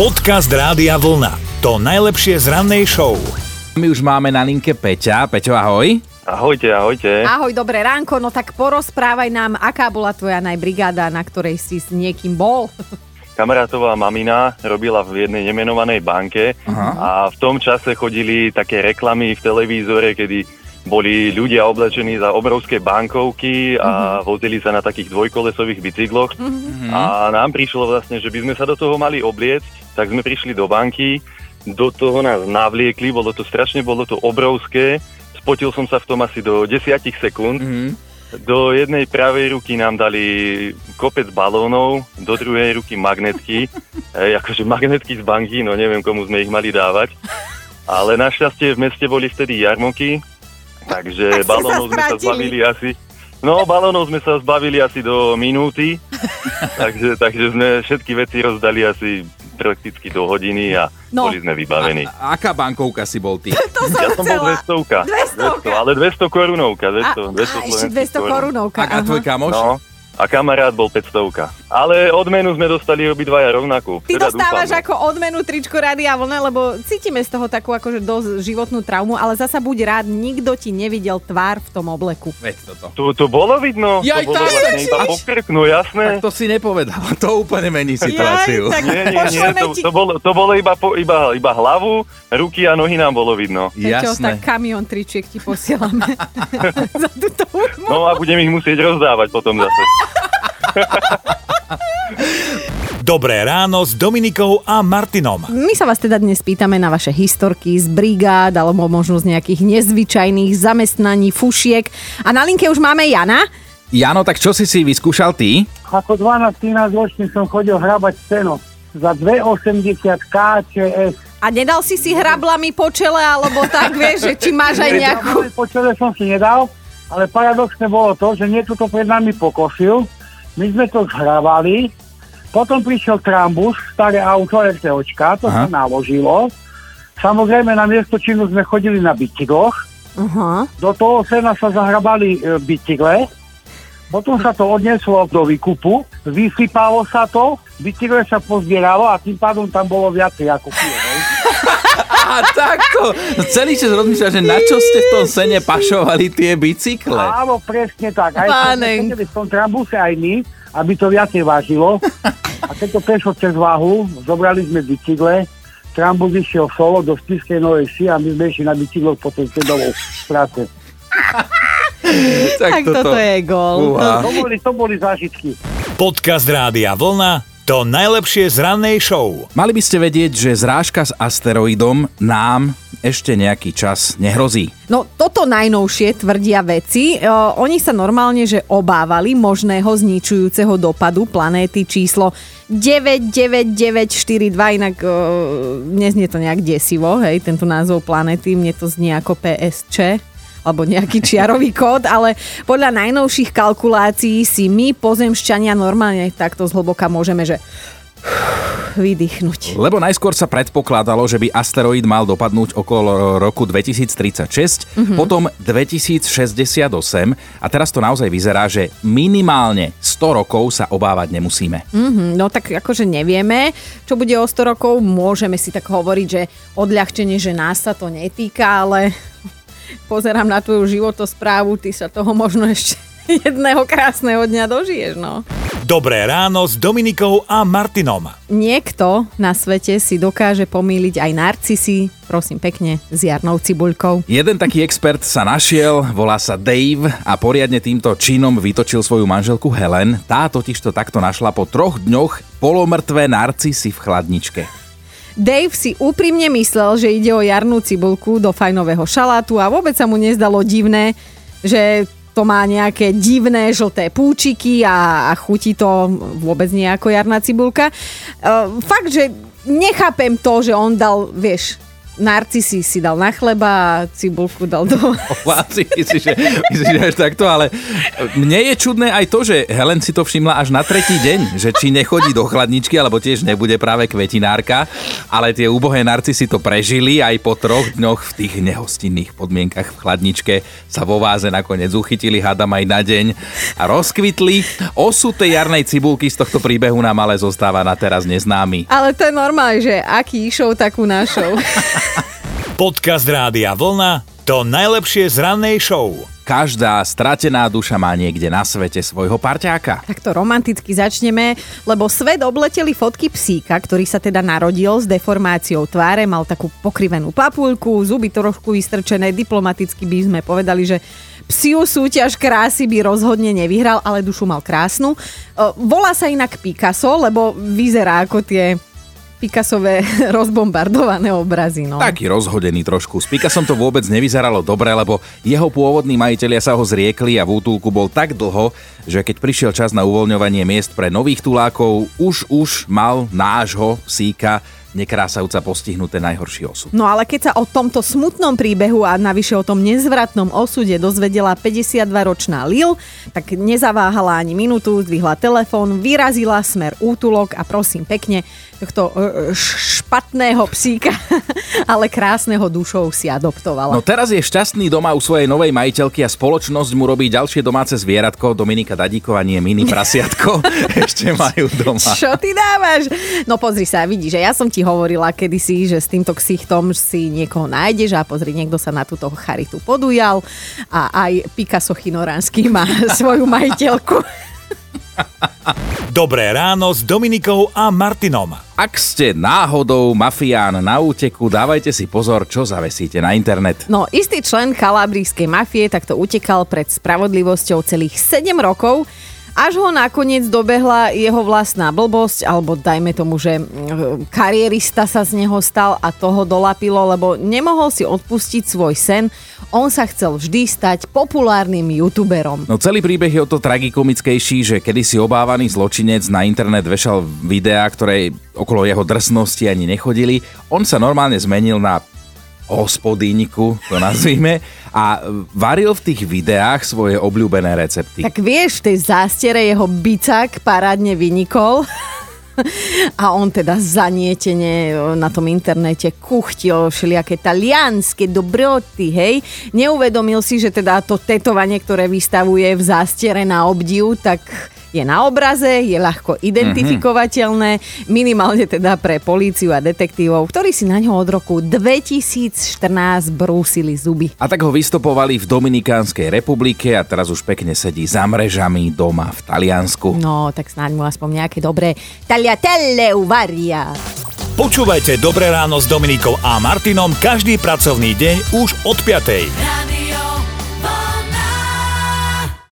Podcast Rádia Vlna. To najlepšie z rannej show. My už máme na linke Peťa. Peťo, ahoj. Ahojte, ahojte. Ahoj, dobré ránko, no tak porozprávaj nám, aká bola tvoja najbrigáda, na ktorej si s niekým bol. Kamarátová mamina robila v jednej nemenovanej banke Aha. a v tom čase chodili také reklamy v televízore, kedy boli ľudia oblečení za obrovské bankovky a vozili sa na takých dvojkolesových bicykloch. A nám prišlo vlastne, že by sme sa do toho mali obliecť, tak sme prišli do banky, do toho nás navliekli, bolo to strašne, bolo to obrovské. Spotil som sa v tom asi do 10 sekúnd. Do jednej pravej ruky nám dali kopec balónov, do druhej ruky magnetky. Ej, akože magnetky z banky, no neviem, komu sme ich mali dávať. Ale našťastie v meste boli vtedy jarmoky, takže Tak balónov sme sa zbavili asi... No, balónov sme sa zbavili asi do minúty, takže, takže sme všetky veci rozdali asi prakticky do hodiny a No. boli sme vybavení. A, aká bankovka si bol ty? To som Ja som bol chcela. 200 200-ka. ale 200 korunovka, A, 200, 200 a ešte slovenských 200 korún. korunovka. A, a tvoj kamoš? No, a kamarát bol 500 Ale odmenu sme dostali obidvaja rovnakú. Ty teda dostávaš dúfam, ako odmenu tričko Rádia Vlna, lebo cítime z toho takú akože dosť životnú traumu, ale zasa buď rád, nikto ti nevidel tvár v tom obleku. Veď toto. To, to bolo vidno? Jaj, to bolo vlastne iba ježiš. pokrk, no jasné. Tak to si nepovedal. To úplne mení situáciu. Jaj, tak Nie, nie, nie, pošleme to, to, bolo, to bolo iba, po, iba, iba hlavu, ruky a nohy nám bolo vidno. Jasné. tak kamión tričiek ti posielame. Za túto. No a budem ich musieť rozdávať potom zase. Dobré ráno s Dominikou a Martinom. My sa vás teda dnes pýtame na vaše historky z brigád alebo možno z nejakých nezvyčajných zamestnaní, fušiek. A na linke už máme Jana. Jano, tak čo si si vyskúšal ty? Ako 12-13 ročný som chodil hrabať seno za 2,80 KČS. A nedal si si hrablami po čele, alebo tak, vieš, že či máš aj nejakú... Po čele som si nedal, ale paradoxne bolo to, že niekto to pred nami pokosil. My sme to zhrávali, potom prišiel Trambus, staré auto RTOčka, to Aha. sa naložilo. Samozrejme na miesto činu sme chodili na bicykloch, Aha. do toho sena sa zahrabali e, bicykle, potom sa to odneslo do výkupu, vysypalo sa to, bicykle sa pozbieralo a tým pádom tam bolo viacej ako kilo. Hej. A takto. Celý čas rozmýšľam, že na čo ste v tom sene pašovali tie bicykle? Áno, presne tak. Aj Pánek. v tom trambuse aj my, aby to viacej vážilo. A keď to prešlo cez váhu, zobrali sme bicykle, trambus išiel solo do Spiskej Novej Vsi a my sme išli na bicykloch potom domov z práce. Tak toto je gól. Uha. To boli, to boli zážitky. Podcast Rádia Vlna. To najlepšie z rannej show. Mali by ste vedieť, že zrážka s asteroidom nám ešte nejaký čas nehrozí. No toto najnovšie tvrdia veci. E, oni sa normálne, že obávali možného zničujúceho dopadu planéty číslo 99942, inak e, neznie to nejak desivo, hej, tento názov planéty, mne to znie ako PSČ alebo nejaký čiarový kód, ale podľa najnovších kalkulácií si my, pozemšťania, normálne takto zhlboka môžeme, že vydýchnuť. Lebo najskôr sa predpokladalo, že by asteroid mal dopadnúť okolo roku 2036, potom 2068 a teraz to naozaj vyzerá, že minimálne 100 rokov sa obávať nemusíme. Mm, no tak akože nevieme, čo bude o 100 rokov. Môžeme si tak hovoriť, že odľahčenie, že nás sa to netýka, ale pozerám na tvoju životosprávu, ty sa toho možno ešte jedného krásneho dňa dožiješ, no. Dobré ráno s Dominikou a Martinom. Niekto na svete si dokáže pomýliť aj narcisy, prosím pekne, s jarnou cibuľkou. Jeden taký expert sa našiel, volá sa Dave a poriadne týmto činom vytočil svoju manželku Helen. Tá totiž to takto našla po troch dňoch polomrtvé narcisy v chladničke. Dave si úprimne myslel, že ide o jarnú cibulku do fajnového šalátu a vôbec sa mu nezdalo divné, že to má nejaké divné žlté púčiky a, a chutí to vôbec nie ako jarná cibulka. Uh, fakt, že nechápem to, že on dal, vieš, narcisy si dal na chleba a cibulku dal do... Váci, myslíš, že, myslíš, že až takto, ale mne je čudné aj to, že Helen si to všimla až na tretí deň, že či nechodí do chladničky, alebo tiež nebude práve kvetinárka, ale tie úbohé narcisy to prežili aj po troch dňoch v tých nehostinných podmienkach v chladničke sa vo váze nakoniec uchytili, hádam aj na deň a rozkvitli. Osud tej jarnej cibulky z tohto príbehu nám ale zostáva na teraz neznámy. Ale to je normálne, že aký išou, takú našou. Podcast Rádia Vlna to najlepšie z rannej show. Každá stratená duša má niekde na svete svojho parťáka. Tak to romanticky začneme, lebo svet obleteli fotky psíka, ktorý sa teda narodil s deformáciou tváre, mal takú pokrivenú papuľku, zuby trošku vystrčené, diplomaticky by sme povedali, že psiu súťaž krásy by rozhodne nevyhral, ale dušu mal krásnu. Volá sa inak Picasso, lebo vyzerá ako tie Picassové rozbombardované obrazy. No. Taký rozhodený trošku. S Picassom to vôbec nevyzeralo dobre, lebo jeho pôvodní majiteľia sa ho zriekli a v útulku bol tak dlho, že keď prišiel čas na uvoľňovanie miest pre nových tulákov, už už mal nášho psíka nekrásavca postihnuté najhorší osud. No ale keď sa o tomto smutnom príbehu a navyše o tom nezvratnom osude dozvedela 52-ročná Lil, tak nezaváhala ani minútu, zdvihla telefón, vyrazila smer útulok a prosím pekne, tohto e, e, špatného psíka, ale krásneho dušou si adoptovala. No teraz je šťastný doma u svojej novej majiteľky a spoločnosť mu robí ďalšie domáce zvieratko. Dominika Dadíková nie mini prasiatko. Ešte majú doma. Čo ty dávaš? No pozri sa, vidíš, že ja som ti hovorila kedysi, že s týmto ksichtom si niekoho nájdeš a pozri, niekto sa na túto charitu podujal a aj Picasso Chinoránsky má svoju majiteľku. Dobré ráno s Dominikou a Martinom. Ak ste náhodou mafián na úteku, dávajte si pozor, čo zavesíte na internet. No, istý člen kalabrijskej mafie takto utekal pred spravodlivosťou celých 7 rokov, až ho nakoniec dobehla jeho vlastná blbosť, alebo dajme tomu, že mm, karierista sa z neho stal a toho dolapilo, lebo nemohol si odpustiť svoj sen. On sa chcel vždy stať populárnym youtuberom. No celý príbeh je o to tragikomickejší, že kedysi obávaný zločinec na internet vešal videá, ktoré okolo jeho drsnosti ani nechodili. On sa normálne zmenil na hospodíniku, to nazvime, a varil v tých videách svoje obľúbené recepty. Tak vieš, v tej zástiere jeho bicák parádne vynikol. A on teda zanietene na tom internete kuchtil všelijaké talianské dobroty, hej. Neuvedomil si, že teda to tetovanie, ktoré vystavuje v zástiere na obdiv, tak je na obraze, je ľahko identifikovateľné, minimálne teda pre políciu a detektívov, ktorí si na ňo od roku 2014 brúsili zuby. A tak ho vystopovali v Dominikánskej republike a teraz už pekne sedí za mrežami doma v Taliansku. No, tak snáď mu aspoň nejaké dobré tagliatelle uvaria. Počúvajte Dobré ráno s Dominikou a Martinom každý pracovný deň už od 5. Radio